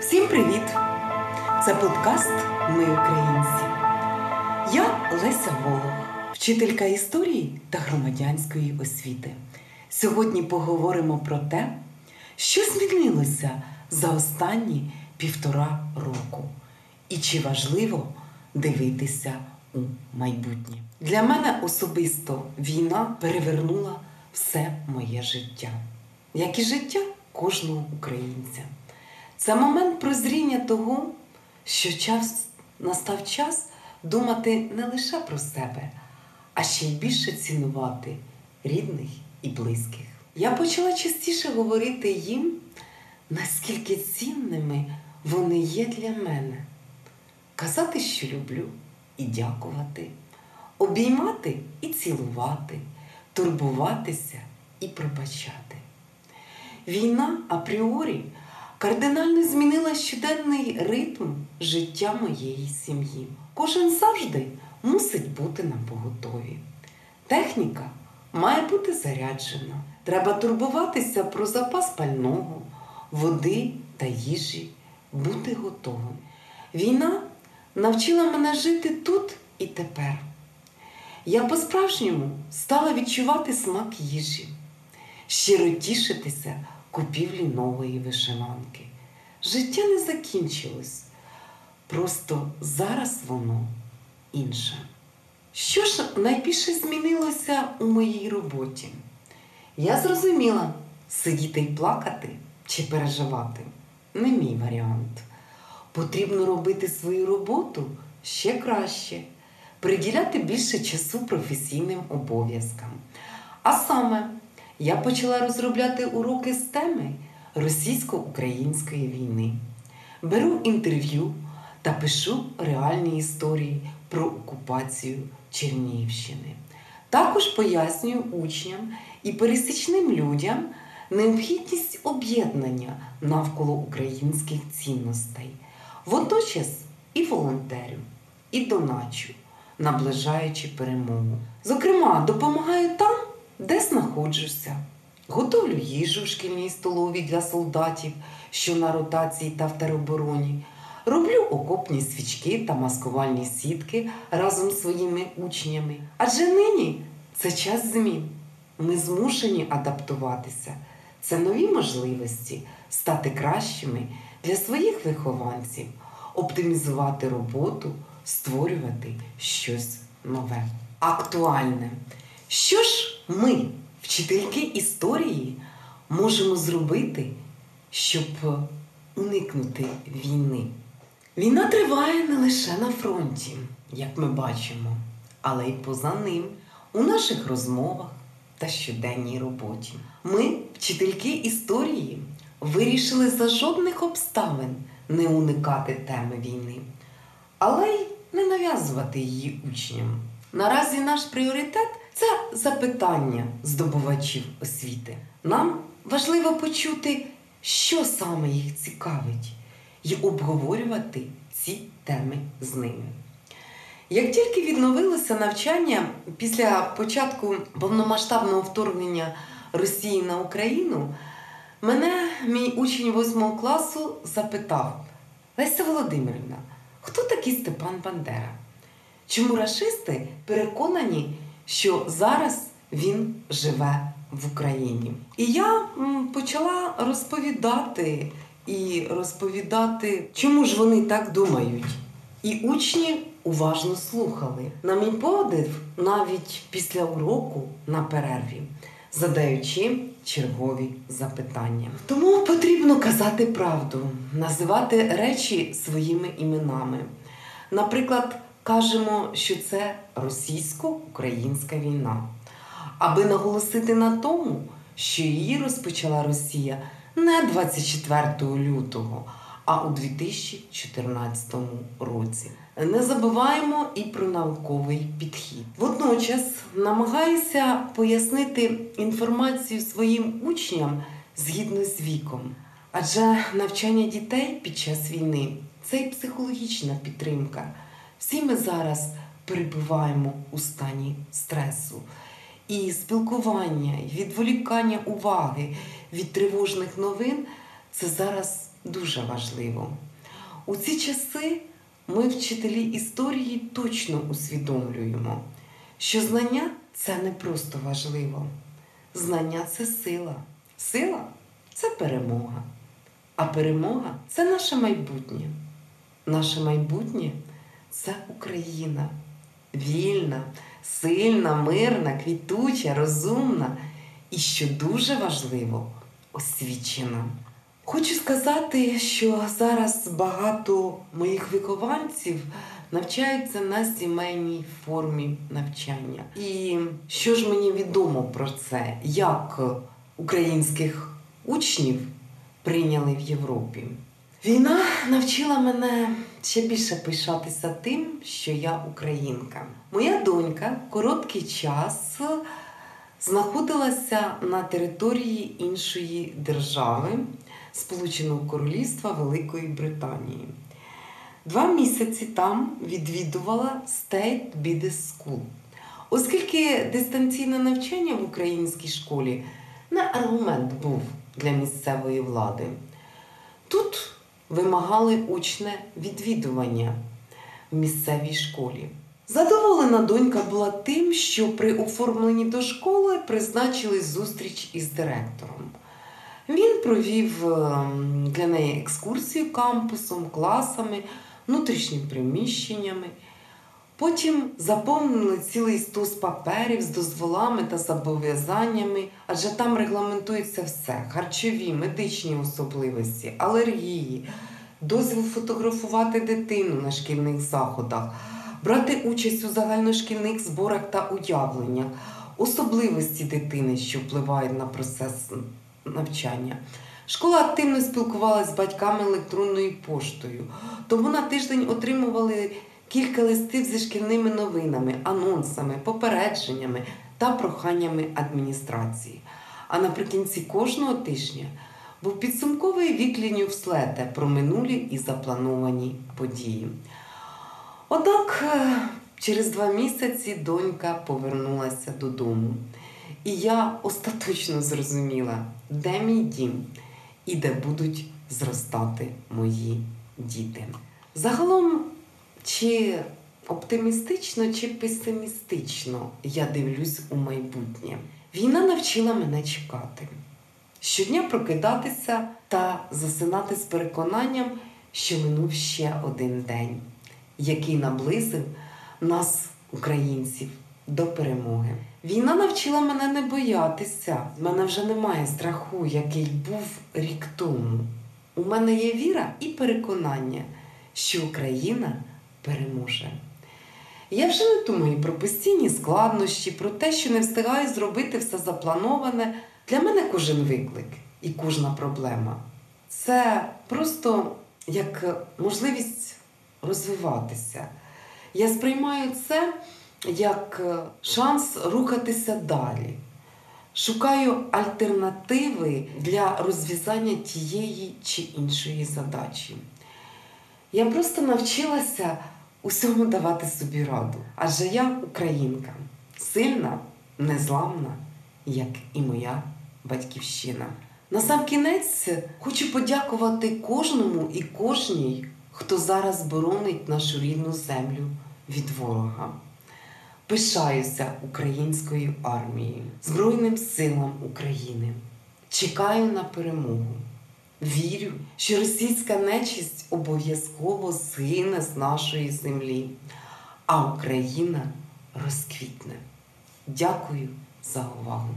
Всім привіт! Це подкаст Ми українці. Я Леся Волох, вчителька історії та громадянської освіти. Сьогодні поговоримо про те, що змінилося за останні півтора року, і чи важливо дивитися у майбутнє. Для мене особисто війна перевернула все моє життя, як і життя кожного українця. Це момент прозріння того, що час настав час думати не лише про себе, а ще й більше цінувати рідних і близьких. Я почала частіше говорити їм, наскільки цінними вони є для мене, казати, що люблю, і дякувати, обіймати і цілувати, турбуватися і пробачати. Війна апріорі кардинально змінила щоденний ритм життя моєї сім'ї. Кожен завжди мусить бути на поготові. Техніка має бути заряджена. Треба турбуватися про запас пального, води та їжі, бути готовим. Війна навчила мене жити тут і тепер. Я по-справжньому стала відчувати смак їжі, щиро тішитися купівлі нової вишиванки. Життя не закінчилось, просто зараз воно інше. Що ж найбільше змінилося у моїй роботі? Я зрозуміла, сидіти і плакати чи переживати не мій варіант. Потрібно робити свою роботу ще краще, приділяти більше часу професійним обов'язкам. А саме я почала розробляти уроки з теми російсько-української війни. Беру інтерв'ю та пишу реальні історії про окупацію Чернігівщини. Також пояснюю учням і пересічним людям необхідність об'єднання навколо українських цінностей, водночас і волонтерю, і доначу, наближаючи перемогу. Зокрема, допомагаю там де знаходжуся. Готовлю їжу в шкільній столовій для солдатів, що на ротації та в теробороні. Роблю окопні свічки та маскувальні сітки разом з своїми учнями. Адже нині це час змін. Ми змушені адаптуватися. Це нові можливості стати кращими для своїх вихованців, оптимізувати роботу, створювати щось нове, актуальне. Що ж ми, вчительки історії, можемо зробити, щоб уникнути війни? Війна триває не лише на фронті, як ми бачимо, але й поза ним, у наших розмовах та щоденній роботі. Ми, вчительки історії, вирішили за жодних обставин не уникати теми війни, але й не нав'язувати її учням. Наразі наш пріоритет це запитання здобувачів освіти. Нам важливо почути, що саме їх цікавить, і обговорювати ці теми з ними. Як тільки відновилося навчання після початку повномасштабного вторгнення Росії на Україну, мене мій учень 8 класу запитав: Леся Володимирівна, хто такий Степан Бандера? Чому расисти переконані, що зараз він живе в Україні? І я почала розповідати і розповідати, чому ж вони так думають. І учні уважно слухали. На мій подив, навіть після уроку на перерві, задаючи чергові запитання. Тому потрібно казати правду, називати речі своїми іменами. Наприклад, кажемо, що це російсько-українська війна, аби наголосити на тому, що її розпочала Росія не 24 лютого, а у 2014 році. Не забуваємо і про науковий підхід. Водночас намагаюся пояснити інформацію своїм учням згідно з віком, адже навчання дітей під час війни це і психологічна підтримка. Всі ми зараз перебуваємо у стані стресу. І спілкування, і відволікання уваги від тривожних новин це зараз дуже важливо. У ці часи ми, вчителі історії, точно усвідомлюємо, що знання це не просто важливо. Знання це сила. Сила це перемога. А перемога це наше майбутнє. Наше майбутнє це Україна. Вільна, сильна, мирна, квітуча, розумна і, що дуже важливо, освічена. Хочу сказати, що зараз багато моїх вихованців навчаються на сімейній формі навчання. І що ж мені відомо про це, як українських учнів прийняли в Європі? Війна навчила мене ще більше пишатися тим, що я українка. Моя донька короткий час знаходилася на території іншої держави Сполученого Королівства Великої Британії. Два місяці там відвідувала State Business School. Оскільки дистанційне навчання в українській школі не аргумент був для місцевої влади. Тут вимагали учне відвідування в місцевій школі. Задоволена донька була тим, що при оформленні до школи призначили зустріч із директором. Він провів ем, для неї екскурсію кампусом, класами, внутрішніми приміщеннями. Потім заповнили цілий стос паперів з дозволами та зобов'язаннями, адже там регламентується все: харчові, медичні особливості, алергії, дозвіл фотографувати дитину на шкільних заходах, брати участь у загальношкільних зборах та уявленнях, особливості дитини, що впливають на процес навчання. Школа активно спілкувалася з батьками електронною поштою, тому на тиждень отримували кілька листів зі шкільними новинами, анонсами, попередженнями та проханнями адміністрації. А наприкінці кожного тижня був підсумковий вік слете про минулі і заплановані події. Однак е, через два місяці донька повернулася додому. І я остаточно зрозуміла, де мій дім і де будуть зростати мої діти. Загалом, чи оптимістично, чи песимістично я дивлюсь у майбутнє. Війна навчила мене чекати, щодня прокидатися та засинати з переконанням, що минув ще один день, який наблизив нас, українців, до перемоги. Війна навчила мене не боятися. В мене вже немає страху, який був рік тому. У мене є віра і переконання, що Україна переможе. Я вже не думаю про постійні складнощі, про те, що не встигаю зробити все заплановане. Для мене кожен виклик і кожна проблема. Це просто як можливість розвиватися. Я сприймаю це як е, шанс рухатися далі. Шукаю альтернативи для розв'язання тієї чи іншої задачі. Я просто навчилася усьому давати собі раду. Адже я українка, сильна, незламна, як і моя батьківщина. На сам кінець хочу подякувати кожному і кожній, хто зараз боронить нашу рідну землю від ворога. Пишаюся українською армією, Збройним силам України. Чекаю на перемогу. Вірю, що російська нечисть обов'язково згине з нашої землі, а Україна розквітне. Дякую за увагу!